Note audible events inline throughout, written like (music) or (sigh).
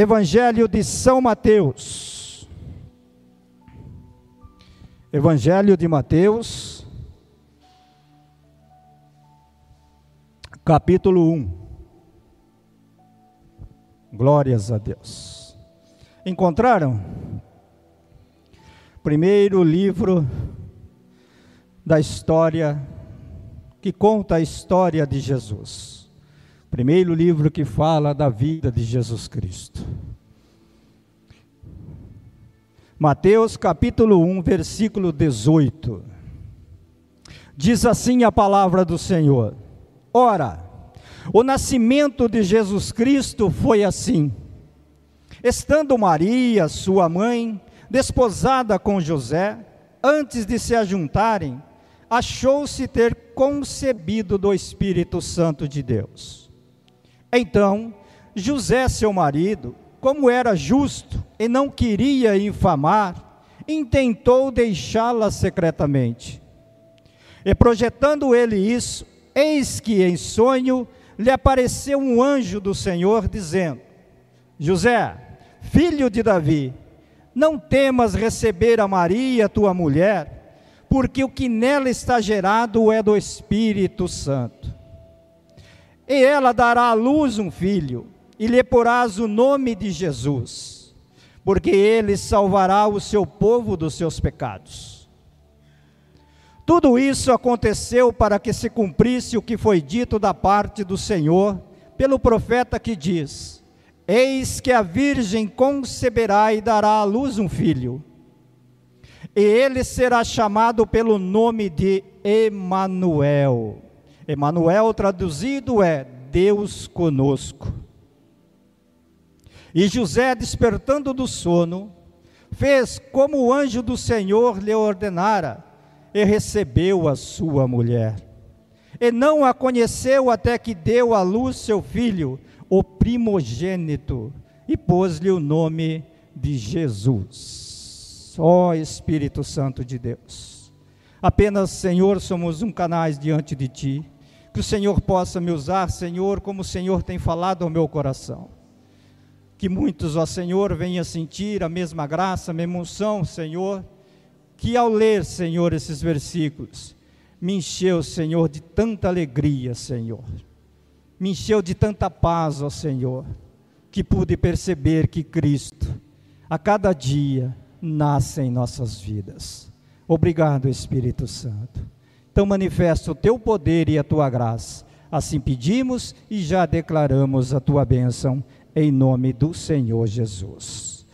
Evangelho de São Mateus. Evangelho de Mateus, capítulo 1. Glórias a Deus. Encontraram? Primeiro livro da história que conta a história de Jesus. Primeiro livro que fala da vida de Jesus Cristo. Mateus capítulo 1, versículo 18. Diz assim a palavra do Senhor: Ora, o nascimento de Jesus Cristo foi assim. Estando Maria, sua mãe, desposada com José, antes de se ajuntarem, achou-se ter concebido do Espírito Santo de Deus. Então, José, seu marido, como era justo e não queria infamar, intentou deixá-la secretamente. E projetando ele isso, eis que em sonho lhe apareceu um anjo do Senhor dizendo: José, filho de Davi, não temas receber a Maria, tua mulher, porque o que nela está gerado é do Espírito Santo e ela dará à luz um filho, e lhe porás o nome de Jesus, porque ele salvará o seu povo dos seus pecados. Tudo isso aconteceu para que se cumprisse o que foi dito da parte do Senhor pelo profeta que diz: Eis que a virgem conceberá e dará à luz um filho, e ele será chamado pelo nome de Emanuel Emanuel traduzido é Deus conosco. E José, despertando do sono, fez como o anjo do Senhor lhe ordenara, e recebeu a sua mulher. E não a conheceu até que deu à luz seu filho, o primogênito, e pôs-lhe o nome de Jesus. Ó oh, Espírito Santo de Deus, apenas, Senhor, somos um canais diante de Ti que o Senhor possa me usar, Senhor, como o Senhor tem falado ao meu coração. Que muitos, ó Senhor, venham sentir a mesma graça, a mesma unção, Senhor, que ao ler, Senhor, esses versículos, me encheu, Senhor, de tanta alegria, Senhor. Me encheu de tanta paz, ó Senhor, que pude perceber que Cristo, a cada dia, nasce em nossas vidas. Obrigado, Espírito Santo. Então manifesta o teu poder e a tua graça. Assim pedimos e já declaramos a tua bênção em nome do Senhor Jesus.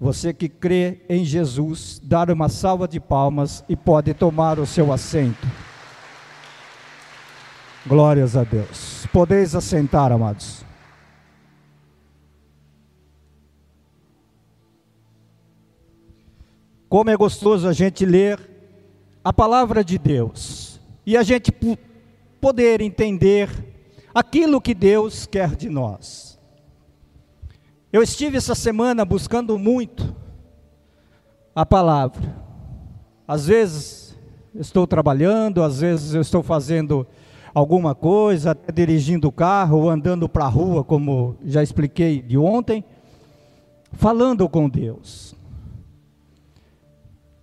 Você que crê em Jesus, dar uma salva de palmas e pode tomar o seu assento. Glórias a Deus. Podeis assentar, amados. Como é gostoso a gente ler a palavra de Deus e a gente poder entender aquilo que Deus quer de nós. Eu estive essa semana buscando muito a palavra. Às vezes estou trabalhando, às vezes eu estou fazendo alguma coisa, até dirigindo o carro ou andando para a rua, como já expliquei de ontem, falando com Deus.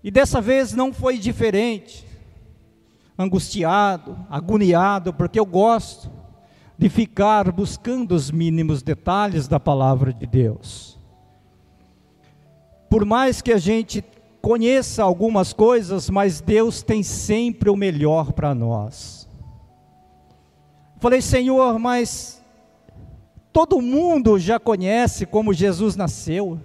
E dessa vez não foi diferente angustiado, agoniado, porque eu gosto de ficar buscando os mínimos detalhes da palavra de Deus. Por mais que a gente conheça algumas coisas, mas Deus tem sempre o melhor para nós. Falei, Senhor, mas todo mundo já conhece como Jesus nasceu.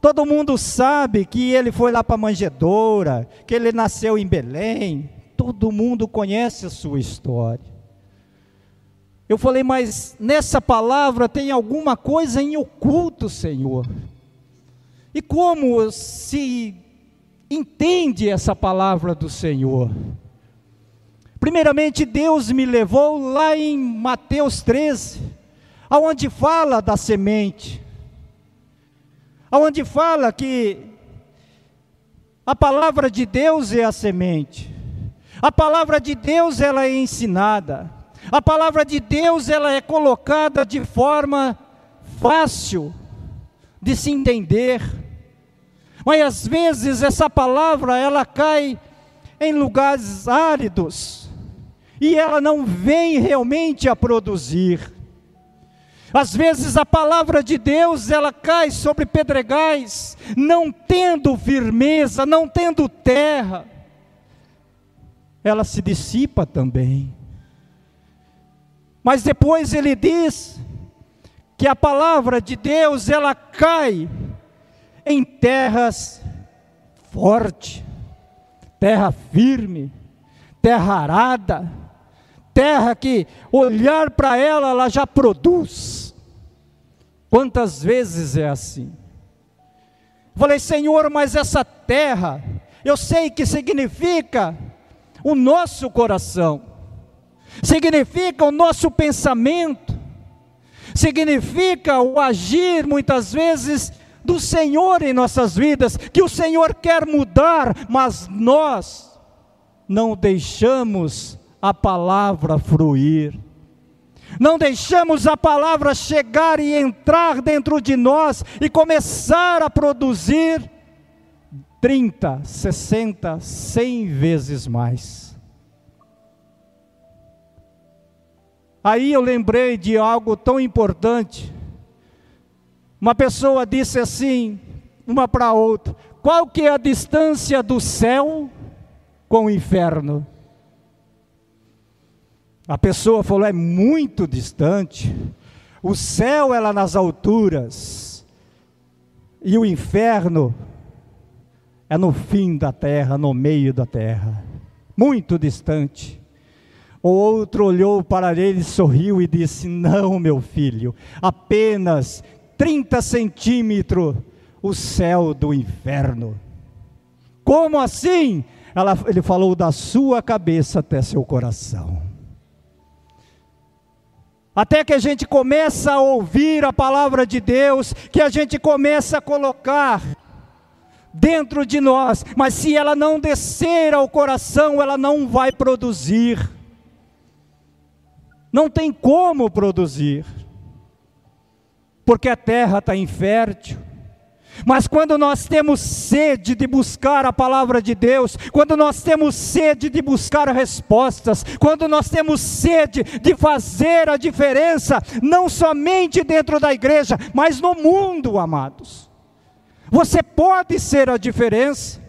Todo mundo sabe que ele foi lá para a manjedoura, que ele nasceu em Belém. Todo mundo conhece a sua história. Eu falei, mas nessa palavra tem alguma coisa em oculto, Senhor. E como se entende essa palavra do Senhor? Primeiramente, Deus me levou lá em Mateus 13, aonde fala da semente onde fala que a palavra de Deus é a semente. A palavra de Deus ela é ensinada. A palavra de Deus ela é colocada de forma fácil de se entender. Mas às vezes essa palavra ela cai em lugares áridos e ela não vem realmente a produzir. Às vezes a palavra de Deus ela cai sobre pedregais, não tendo firmeza, não tendo terra, ela se dissipa também. Mas depois ele diz que a palavra de Deus ela cai em terras forte, terra firme, terra arada, terra que olhar para ela ela já produz. Quantas vezes é assim? Falei, Senhor, mas essa terra, eu sei que significa o nosso coração, significa o nosso pensamento, significa o agir muitas vezes do Senhor em nossas vidas, que o Senhor quer mudar, mas nós não deixamos a palavra fruir. Não deixamos a palavra chegar e entrar dentro de nós e começar a produzir 30, 60, 100 vezes mais. Aí eu lembrei de algo tão importante. Uma pessoa disse assim, uma para outra: qual que é a distância do céu com o inferno? A pessoa falou: é muito distante. O céu é lá nas alturas, e o inferno é no fim da terra, no meio da terra, muito distante. O outro olhou para ele, sorriu e disse: Não, meu filho, apenas 30 centímetros o céu do inferno. Como assim? Ela, ele falou da sua cabeça até seu coração. Até que a gente começa a ouvir a palavra de Deus, que a gente começa a colocar dentro de nós, mas se ela não descer ao coração, ela não vai produzir. Não tem como produzir, porque a terra está infértil, mas quando nós temos sede de buscar a palavra de Deus, quando nós temos sede de buscar respostas, quando nós temos sede de fazer a diferença, não somente dentro da igreja, mas no mundo, amados. Você pode ser a diferença.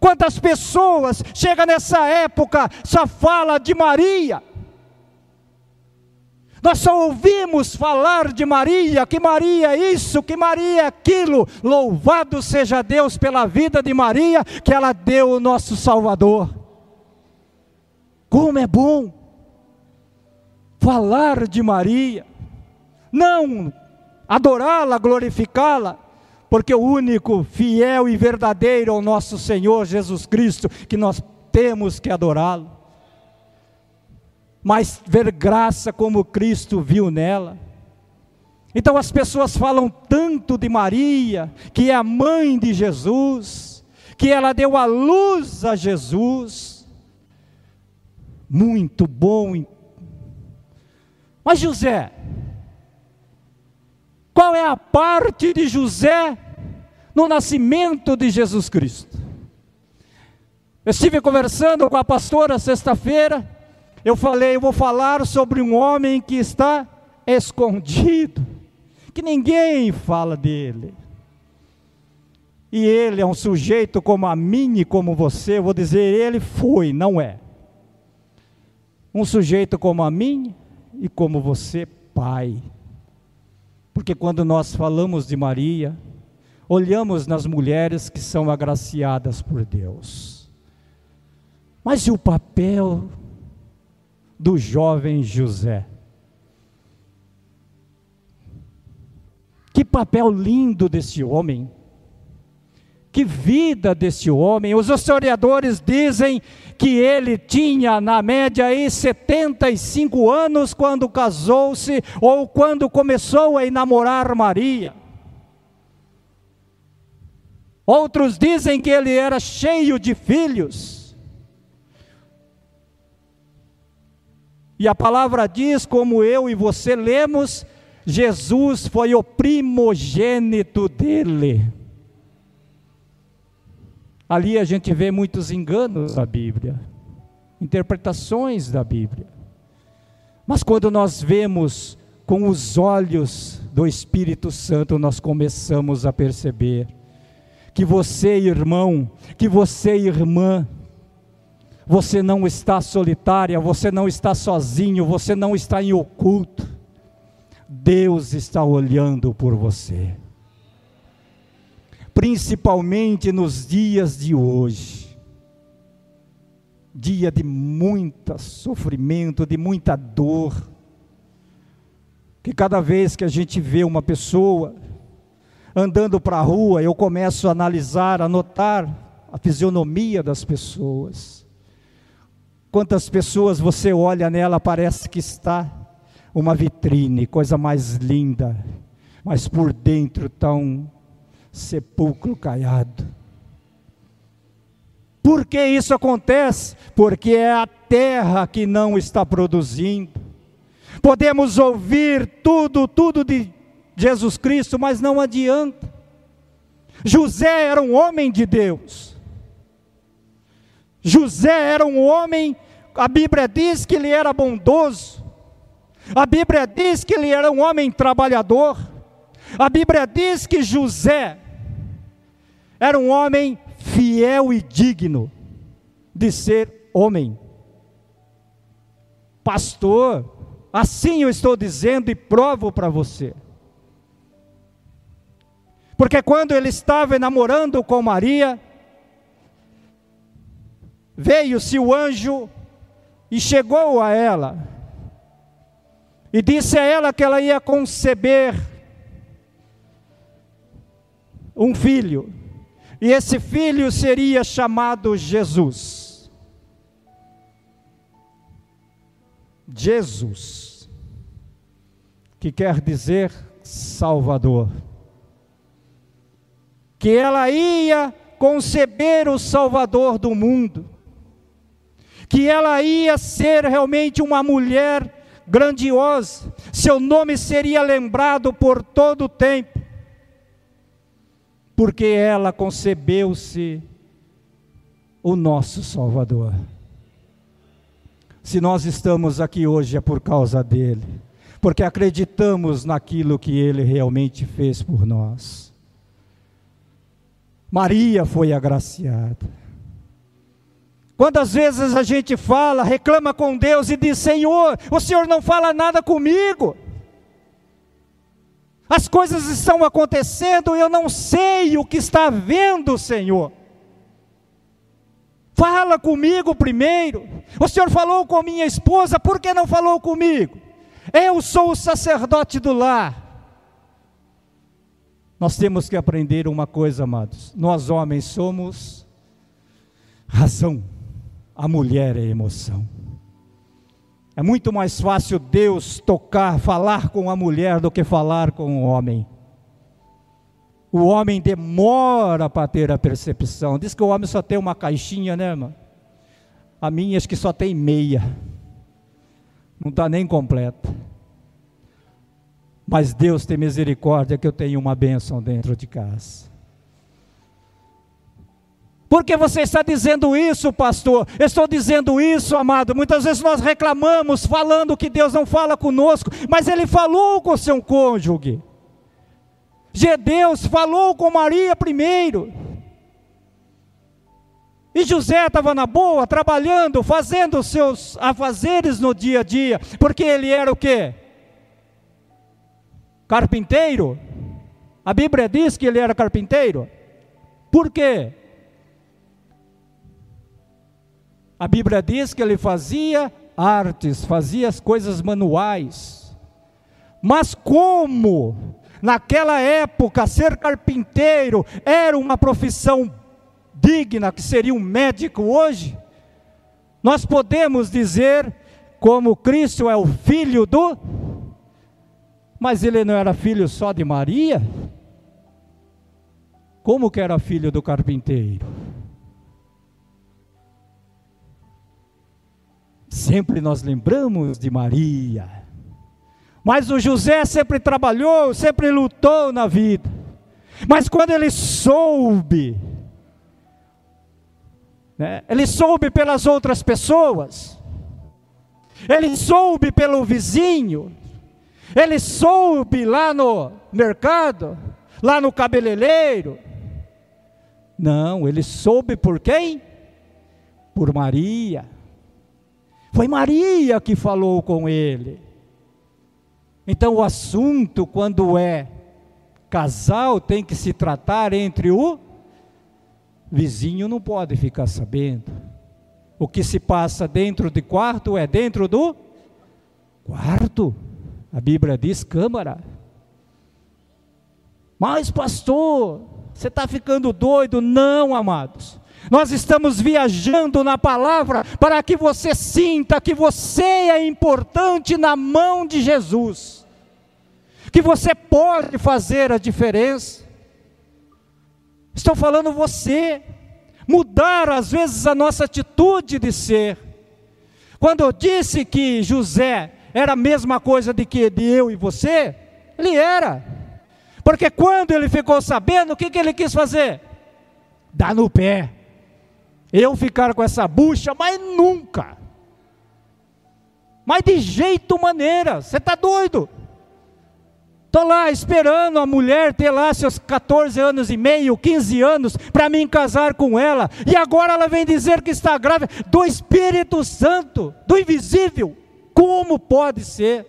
Quantas pessoas chega nessa época só fala de Maria? Nós só ouvimos falar de Maria, que Maria é isso, que Maria é aquilo. Louvado seja Deus pela vida de Maria, que ela deu o nosso Salvador. Como é bom falar de Maria, não adorá-la, glorificá-la, porque o único fiel e verdadeiro é o nosso Senhor Jesus Cristo, que nós temos que adorá-lo mas ver graça como Cristo viu nela. Então as pessoas falam tanto de Maria, que é a mãe de Jesus, que ela deu a luz a Jesus. Muito bom. Mas José, qual é a parte de José no nascimento de Jesus Cristo? Eu estive conversando com a pastora sexta-feira, eu falei, eu vou falar sobre um homem que está escondido, que ninguém fala dele. E ele é um sujeito como a mim e como você, eu vou dizer, ele foi, não é. Um sujeito como a mim e como você, pai. Porque quando nós falamos de Maria, olhamos nas mulheres que são agraciadas por Deus. Mas e o papel do jovem José. Que papel lindo desse homem. Que vida desse homem. Os historiadores dizem que ele tinha, na média, aí, 75 anos quando casou-se ou quando começou a enamorar Maria. Outros dizem que ele era cheio de filhos. E a palavra diz, como eu e você lemos, Jesus foi o primogênito dele. Ali a gente vê muitos enganos da Bíblia, interpretações da Bíblia. Mas quando nós vemos com os olhos do Espírito Santo, nós começamos a perceber que você, irmão, que você, irmã, você não está solitária, você não está sozinho, você não está em oculto. Deus está olhando por você. Principalmente nos dias de hoje. Dia de muito sofrimento, de muita dor. Que cada vez que a gente vê uma pessoa andando para a rua, eu começo a analisar, a notar a fisionomia das pessoas. Quantas pessoas você olha nela, parece que está uma vitrine, coisa mais linda, mas por dentro está um sepulcro caiado. Por que isso acontece? Porque é a terra que não está produzindo. Podemos ouvir tudo, tudo de Jesus Cristo, mas não adianta. José era um homem de Deus. José era um homem, a Bíblia diz que ele era bondoso, a Bíblia diz que ele era um homem trabalhador, a Bíblia diz que José era um homem fiel e digno de ser homem. Pastor, assim eu estou dizendo e provo para você. Porque quando ele estava namorando com Maria, veio-se o anjo e chegou a ela e disse a ela que ela ia conceber um filho, e esse filho seria chamado Jesus. Jesus, que quer dizer Salvador. Que ela ia conceber o Salvador do mundo que ela ia ser realmente uma mulher grandiosa, seu nome seria lembrado por todo o tempo, porque ela concebeu-se o nosso Salvador. Se nós estamos aqui hoje é por causa dele, porque acreditamos naquilo que ele realmente fez por nós. Maria foi agraciada. Quantas vezes a gente fala, reclama com Deus e diz: Senhor, o Senhor não fala nada comigo. As coisas estão acontecendo eu não sei o que está vendo, Senhor. Fala comigo primeiro. O Senhor falou com minha esposa, por que não falou comigo? Eu sou o sacerdote do lar. Nós temos que aprender uma coisa, amados. Nós homens somos razão a mulher é emoção. É muito mais fácil Deus tocar, falar com a mulher do que falar com o homem. O homem demora para ter a percepção. Diz que o homem só tem uma caixinha, né, irmão? A minha acho que só tem meia. Não está nem completa. Mas Deus tem misericórdia que eu tenho uma bênção dentro de casa. Por que você está dizendo isso, pastor? Eu estou dizendo isso, amado. Muitas vezes nós reclamamos, falando que Deus não fala conosco, mas Ele falou com seu cônjuge. Deus falou com Maria primeiro. E José estava na boa, trabalhando, fazendo os seus afazeres no dia a dia, porque ele era o quê? Carpinteiro. A Bíblia diz que ele era carpinteiro. Por quê? A Bíblia diz que ele fazia artes, fazia as coisas manuais. Mas como naquela época ser carpinteiro era uma profissão digna, que seria um médico hoje, nós podemos dizer como Cristo é o filho do mas ele não era filho só de Maria? Como que era filho do carpinteiro? Sempre nós lembramos de Maria. Mas o José sempre trabalhou, sempre lutou na vida. Mas quando ele soube, né, ele soube pelas outras pessoas, ele soube pelo vizinho, ele soube lá no mercado, lá no cabeleireiro. Não, ele soube por quem? Por Maria. Foi Maria que falou com ele. Então o assunto, quando é casal, tem que se tratar entre o vizinho, não pode ficar sabendo. O que se passa dentro de quarto é dentro do quarto. A Bíblia diz câmara. Mas, pastor, você está ficando doido? Não, amados. Nós estamos viajando na palavra para que você sinta que você é importante na mão de Jesus, que você pode fazer a diferença. Estou falando você, mudar às vezes a nossa atitude de ser. Quando eu disse que José era a mesma coisa de que de eu e você, ele era. Porque quando ele ficou sabendo, o que, que ele quis fazer? Dar no pé. Eu ficar com essa bucha, mas nunca. Mas de jeito maneira, você está doido. Estou lá esperando a mulher ter lá seus 14 anos e meio, 15 anos, para mim casar com ela. E agora ela vem dizer que está grávida do Espírito Santo, do invisível. Como pode ser?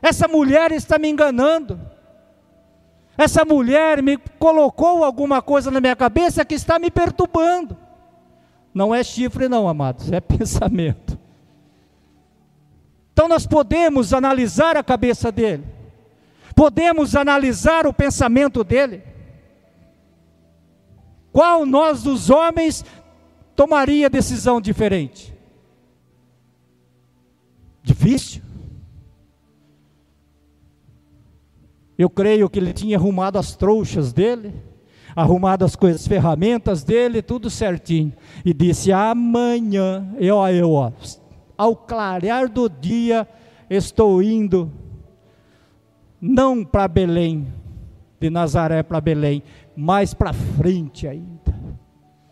Essa mulher está me enganando. Essa mulher me colocou alguma coisa na minha cabeça que está me perturbando. Não é chifre, não, amados, é (laughs) pensamento. Então nós podemos analisar a cabeça dele, podemos analisar o pensamento dele. Qual nós dos homens tomaria decisão diferente? Difícil. Eu creio que ele tinha arrumado as trouxas dele arrumado as coisas, as ferramentas dele, tudo certinho. E disse: Amanhã, eu, eu, ó, ao clarear do dia, estou indo, não para Belém, de Nazaré para Belém, mais para frente ainda.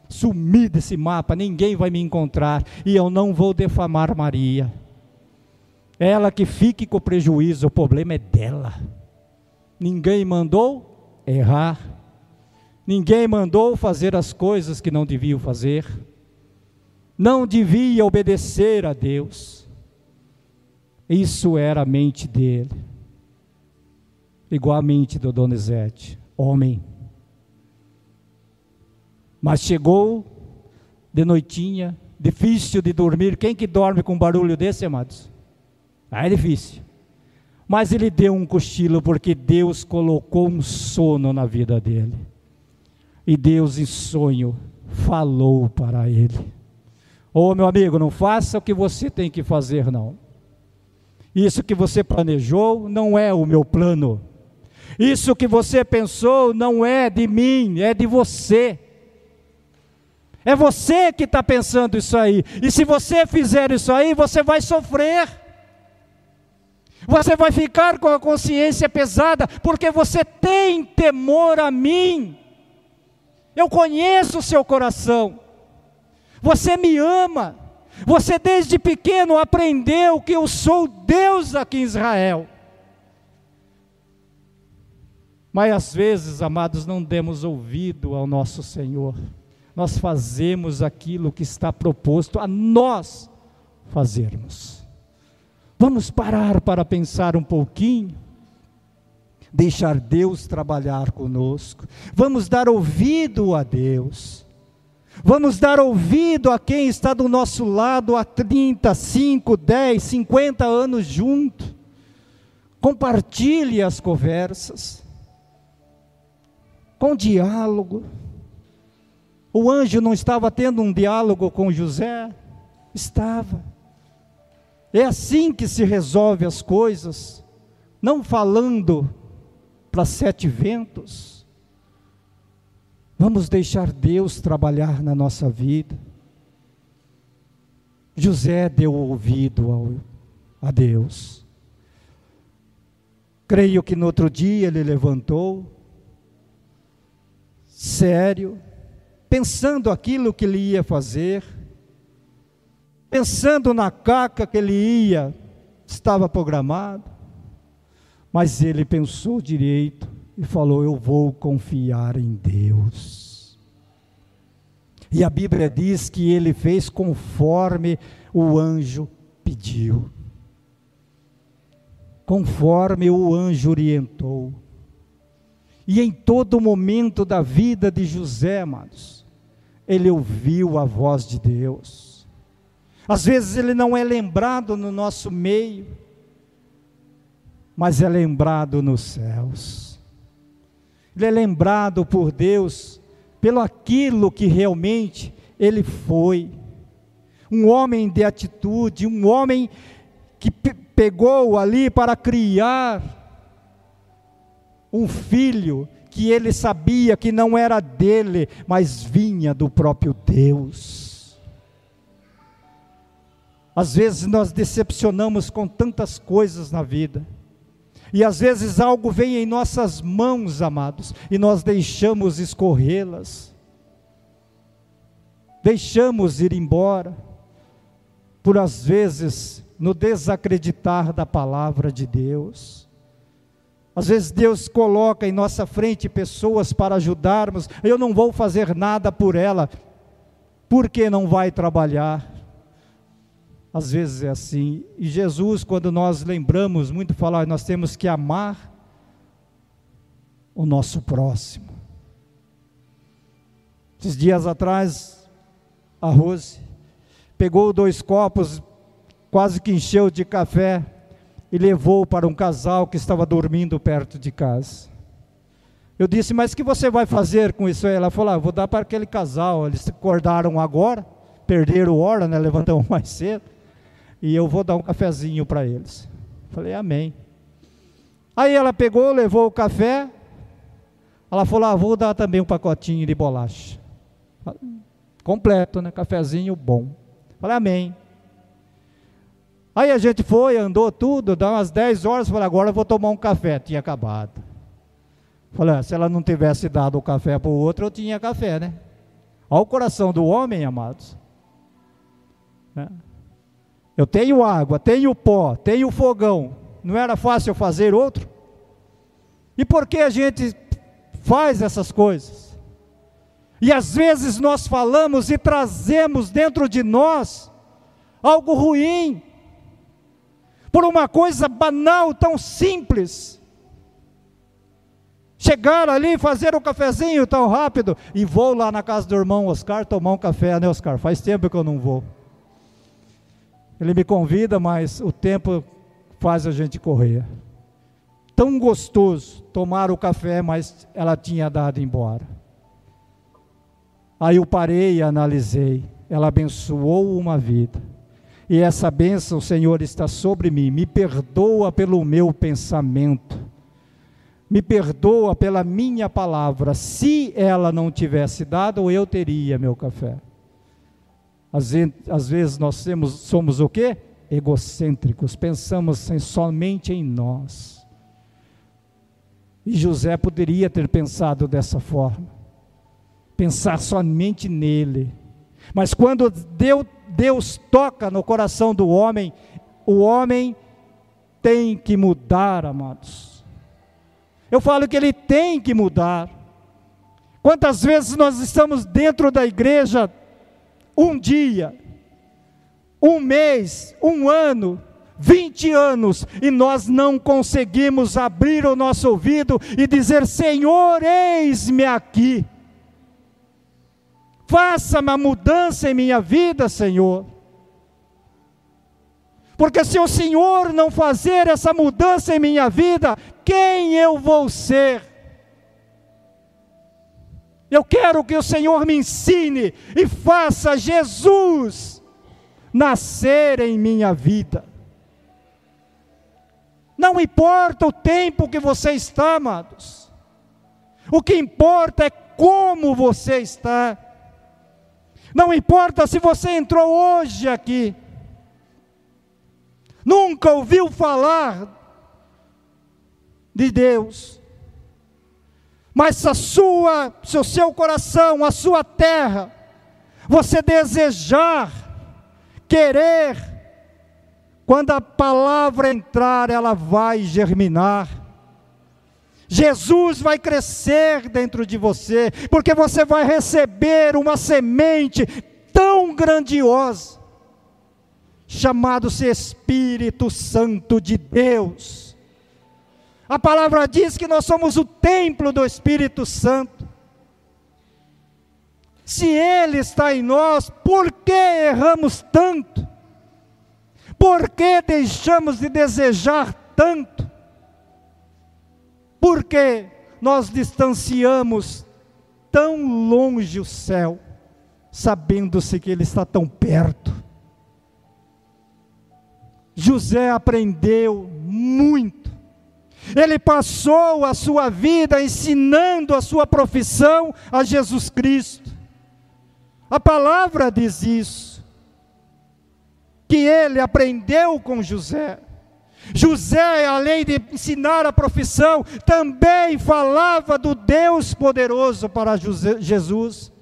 Sumir desse mapa, ninguém vai me encontrar, e eu não vou defamar Maria. Ela que fique com prejuízo, o problema é dela. Ninguém mandou errar. Ninguém mandou fazer as coisas que não deviam fazer. Não devia obedecer a Deus. Isso era a mente dele. Igual a mente do Donizete, homem. Mas chegou de noitinha, difícil de dormir. Quem que dorme com um barulho desse, amados? Ah, é difícil. Mas ele deu um cochilo porque Deus colocou um sono na vida dele. E Deus, em sonho, falou para ele: Ô oh, meu amigo, não faça o que você tem que fazer, não. Isso que você planejou não é o meu plano. Isso que você pensou não é de mim, é de você. É você que está pensando isso aí. E se você fizer isso aí, você vai sofrer. Você vai ficar com a consciência pesada, porque você tem temor a mim. Eu conheço o seu coração. Você me ama. Você desde pequeno aprendeu que eu sou Deus aqui em Israel. Mas às vezes, amados, não demos ouvido ao nosso Senhor. Nós fazemos aquilo que está proposto a nós fazermos. Vamos parar para pensar um pouquinho deixar Deus trabalhar conosco. Vamos dar ouvido a Deus. Vamos dar ouvido a quem está do nosso lado há 30, 5, 10, 50 anos junto. Compartilhe as conversas. Com diálogo. O anjo não estava tendo um diálogo com José? Estava. É assim que se resolve as coisas, não falando para sete ventos. Vamos deixar Deus trabalhar na nossa vida. José deu ouvido ao, a Deus. Creio que no outro dia ele levantou, sério, pensando aquilo que ele ia fazer, pensando na caca que ele ia, estava programado, mas ele pensou direito e falou: Eu vou confiar em Deus. E a Bíblia diz que ele fez conforme o anjo pediu, conforme o anjo orientou. E em todo momento da vida de José, amados, ele ouviu a voz de Deus. Às vezes ele não é lembrado no nosso meio, mas é lembrado nos céus. Ele é lembrado por Deus pelo aquilo que realmente ele foi. Um homem de atitude, um homem que pegou ali para criar um filho que ele sabia que não era dele, mas vinha do próprio Deus. Às vezes nós decepcionamos com tantas coisas na vida. E às vezes algo vem em nossas mãos, amados, e nós deixamos escorrê-las. Deixamos ir embora, por às vezes no desacreditar da palavra de Deus. Às vezes Deus coloca em nossa frente pessoas para ajudarmos, eu não vou fazer nada por ela, porque não vai trabalhar. Às vezes é assim. E Jesus, quando nós lembramos muito falar, nós temos que amar o nosso próximo. Esses dias atrás, a Rose pegou dois copos, quase que encheu de café, e levou para um casal que estava dormindo perto de casa. Eu disse, mas o que você vai fazer com isso? Ela falou, ah, vou dar para aquele casal, eles acordaram agora, perderam hora, né, levantaram (laughs) mais cedo, e eu vou dar um cafezinho para eles. Falei, amém. Aí ela pegou, levou o café, ela falou, ah, vou dar também um pacotinho de bolacha. Completo, né, cafezinho bom. Falei, amém. Aí a gente foi, andou tudo, dá umas 10 horas, falei, agora eu vou tomar um café. Tinha acabado. Falei, ah, se ela não tivesse dado o café para o outro, eu tinha café, né? Olha o coração do homem, amados. Né? Eu tenho água, tenho pó, tenho fogão. Não era fácil fazer outro? E por que a gente faz essas coisas? E às vezes nós falamos e trazemos dentro de nós algo ruim por uma coisa banal, tão simples. Chegar ali, fazer um cafezinho tão rápido, e vou lá na casa do irmão Oscar tomar um café, né, Oscar? Faz tempo que eu não vou. Ele me convida, mas o tempo faz a gente correr. Tão gostoso tomar o café, mas ela tinha dado embora. Aí eu parei e analisei. Ela abençoou uma vida e essa bênção, Senhor, está sobre mim. Me perdoa pelo meu pensamento, me perdoa pela minha palavra. Se ela não tivesse dado, eu teria meu café. Às, vezes nós temos, somos o quê? Egocêntricos, pensamos somente em nós. E José poderia ter pensado dessa forma, pensar somente nele. Mas quando deu Deus toca no coração do homem, o homem tem que mudar, amados. Eu falo que ele tem que mudar. Quantas vezes nós estamos dentro da igreja um dia, um mês, um ano, vinte anos, e nós não conseguimos abrir o nosso ouvido e dizer: Senhor, eis-me aqui. Faça uma mudança em minha vida, Senhor. Porque se o Senhor não fazer essa mudança em minha vida, quem eu vou ser? Eu quero que o Senhor me ensine e faça Jesus nascer em minha vida. Não importa o tempo que você está, amados. O que importa é como você está. Não importa se você entrou hoje aqui, nunca ouviu falar de Deus. Mas a sua, se o seu coração, a sua terra, você desejar, querer, quando a palavra entrar, ela vai germinar. Jesus vai crescer dentro de você, porque você vai receber uma semente tão grandiosa, chamado-se Espírito Santo de Deus. A palavra diz que nós somos o templo do Espírito Santo. Se Ele está em nós, por que erramos tanto? Por que deixamos de desejar tanto? Por que nós distanciamos tão longe o céu, sabendo-se que Ele está tão perto? José aprendeu muito. Ele passou a sua vida ensinando a sua profissão a Jesus Cristo. A palavra diz isso. Que ele aprendeu com José. José, além de ensinar a profissão, também falava do Deus poderoso para Jesus.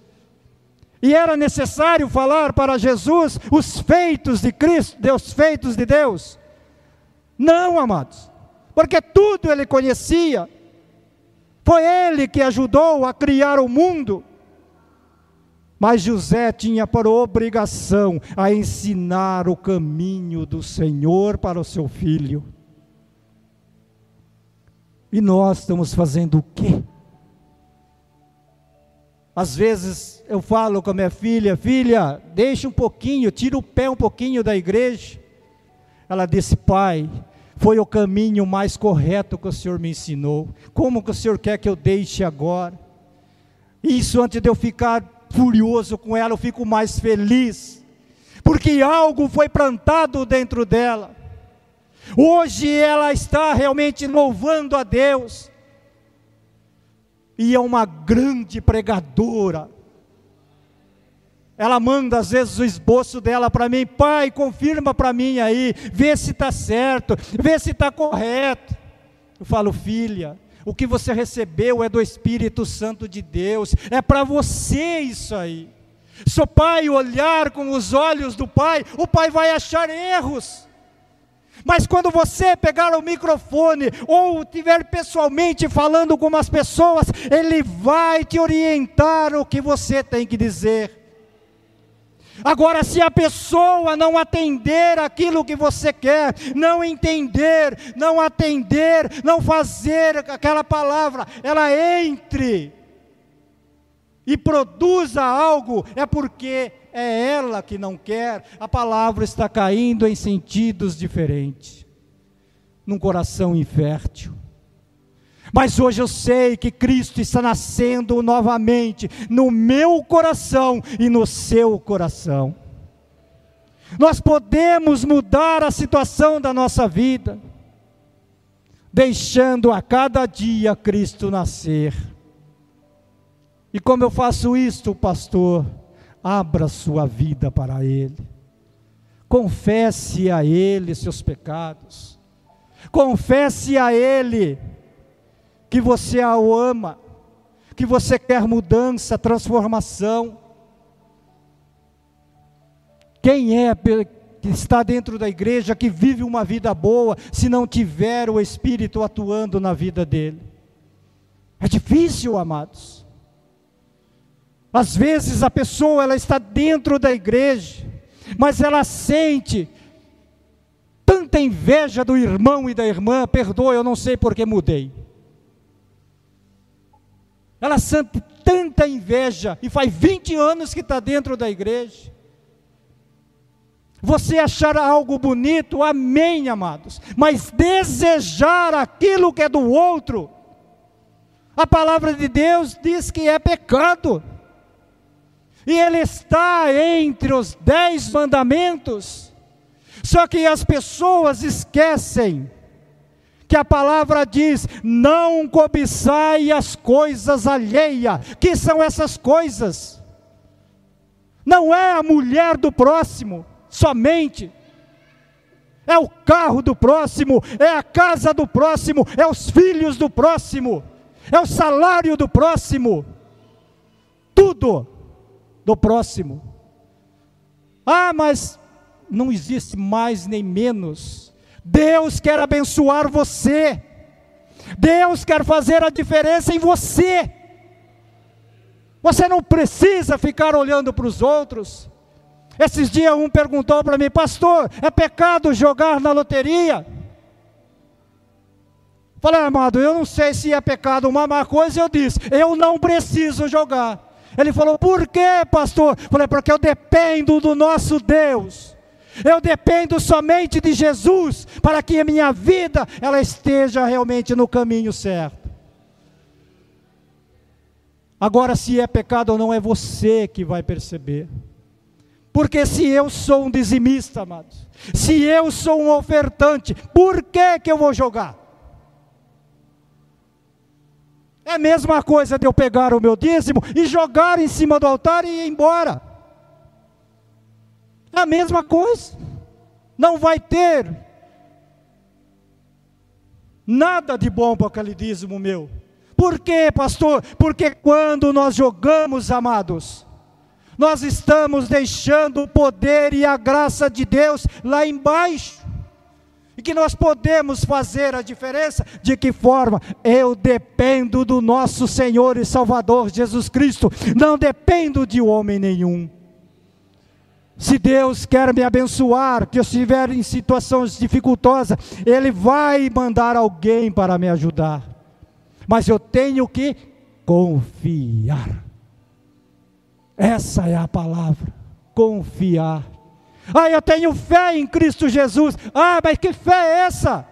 E era necessário falar para Jesus os feitos de Cristo, os feitos de Deus. Não, amados, porque tudo ele conhecia. Foi ele que ajudou a criar o mundo. Mas José tinha por obrigação a ensinar o caminho do Senhor para o seu filho. E nós estamos fazendo o quê? Às vezes eu falo com a minha filha, filha, deixa um pouquinho, tira o pé um pouquinho da igreja. Ela disse, pai, foi o caminho mais correto que o Senhor me ensinou. Como que o Senhor quer que eu deixe agora? Isso antes de eu ficar furioso com ela, eu fico mais feliz, porque algo foi plantado dentro dela. Hoje ela está realmente louvando a Deus, e é uma grande pregadora. Ela manda às vezes o esboço dela para mim, pai, confirma para mim aí, vê se está certo, vê se está correto. Eu falo, filha, o que você recebeu é do Espírito Santo de Deus, é para você isso aí. Se o pai olhar com os olhos do pai, o pai vai achar erros. Mas quando você pegar o microfone ou estiver pessoalmente falando com as pessoas, ele vai te orientar o que você tem que dizer. Agora, se a pessoa não atender aquilo que você quer, não entender, não atender, não fazer aquela palavra, ela entre e produza algo, é porque é ela que não quer, a palavra está caindo em sentidos diferentes, num coração infértil. Mas hoje eu sei que Cristo está nascendo novamente no meu coração e no seu coração. Nós podemos mudar a situação da nossa vida, deixando a cada dia Cristo nascer. E como eu faço isto, pastor? Abra sua vida para Ele, confesse a Ele seus pecados, confesse a Ele que você o ama, que você quer mudança, transformação. Quem é que está dentro da igreja que vive uma vida boa se não tiver o Espírito atuando na vida dele? É difícil, amados. Às vezes a pessoa ela está dentro da igreja, mas ela sente tanta inveja do irmão e da irmã, perdoa, eu não sei porque mudei. Ela sente tanta inveja e faz 20 anos que está dentro da igreja. Você achar algo bonito, amém, amados. Mas desejar aquilo que é do outro, a palavra de Deus diz que é pecado. E ele está entre os dez mandamentos. Só que as pessoas esquecem que a palavra diz: não cobiçai as coisas alheias. Que são essas coisas? Não é a mulher do próximo somente. é o carro do próximo, é a casa do próximo, é os filhos do próximo, é o salário do próximo, tudo do próximo. Ah, mas não existe mais nem menos. Deus quer abençoar você. Deus quer fazer a diferença em você. Você não precisa ficar olhando para os outros. Esses dias um perguntou para mim, pastor, é pecado jogar na loteria? Falei, amado, eu não sei se é pecado uma má coisa, eu disse, eu não preciso jogar. Ele falou, por quê, pastor? Falei, porque eu dependo do nosso Deus. Eu dependo somente de Jesus para que a minha vida ela esteja realmente no caminho certo. Agora, se é pecado ou não, é você que vai perceber. Porque se eu sou um dizimista, amados, se eu sou um ofertante, por que, que eu vou jogar? É a mesma coisa de eu pegar o meu dízimo e jogar em cima do altar e ir embora. É a mesma coisa. Não vai ter nada de bom para aquele dízimo meu. Por quê, pastor? Porque quando nós jogamos, amados, nós estamos deixando o poder e a graça de Deus lá embaixo. E que nós podemos fazer a diferença, de que forma? Eu dependo do nosso Senhor e Salvador Jesus Cristo, não dependo de homem nenhum. Se Deus quer me abençoar, que eu estiver em situações dificultosas, Ele vai mandar alguém para me ajudar mas eu tenho que confiar. Essa é a palavra, confiar. Ah, eu tenho fé em Cristo Jesus. Ah, mas que fé é essa?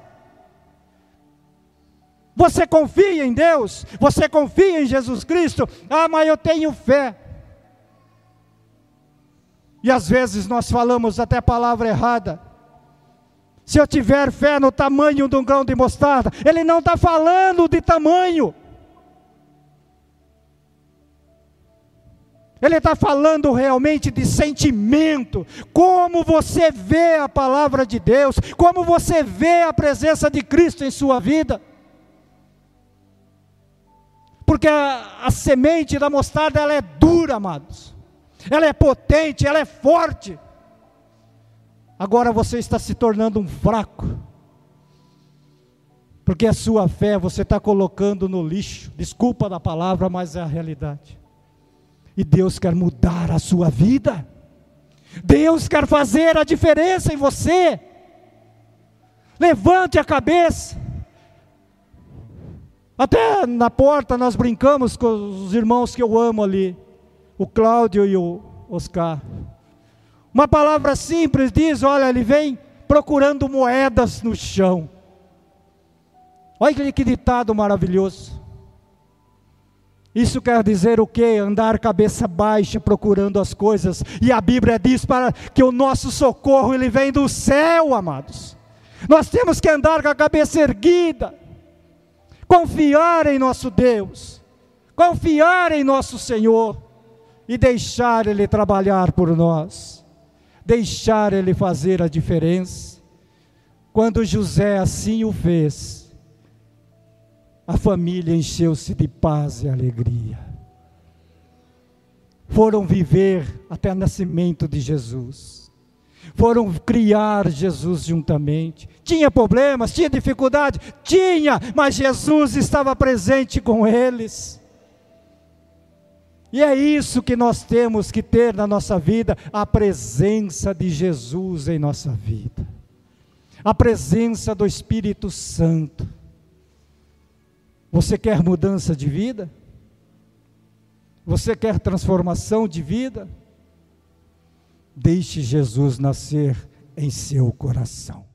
Você confia em Deus? Você confia em Jesus Cristo? Ah, mas eu tenho fé. E às vezes nós falamos até a palavra errada. Se eu tiver fé no tamanho de um grão de mostarda, ele não está falando de tamanho. Ele está falando realmente de sentimento, como você vê a palavra de Deus, como você vê a presença de Cristo em sua vida. Porque a, a semente da mostarda ela é dura, amados. Ela é potente, ela é forte. Agora você está se tornando um fraco. Porque a sua fé você está colocando no lixo. Desculpa da palavra, mas é a realidade. E Deus quer mudar a sua vida. Deus quer fazer a diferença em você. Levante a cabeça. Até na porta nós brincamos com os irmãos que eu amo ali, o Cláudio e o Oscar. Uma palavra simples diz: olha, ele vem procurando moedas no chão. Olha que ditado maravilhoso. Isso quer dizer o quê? Andar cabeça baixa procurando as coisas. E a Bíblia diz para que o nosso socorro ele vem do céu, amados. Nós temos que andar com a cabeça erguida. Confiar em nosso Deus. Confiar em nosso Senhor e deixar ele trabalhar por nós deixar ele fazer a diferença. Quando José assim o fez, a família encheu-se de paz e alegria. Foram viver até o nascimento de Jesus. Foram criar Jesus juntamente. Tinha problemas, tinha dificuldade? Tinha, mas Jesus estava presente com eles. E é isso que nós temos que ter na nossa vida: a presença de Jesus em nossa vida, a presença do Espírito Santo. Você quer mudança de vida? Você quer transformação de vida? Deixe Jesus nascer em seu coração.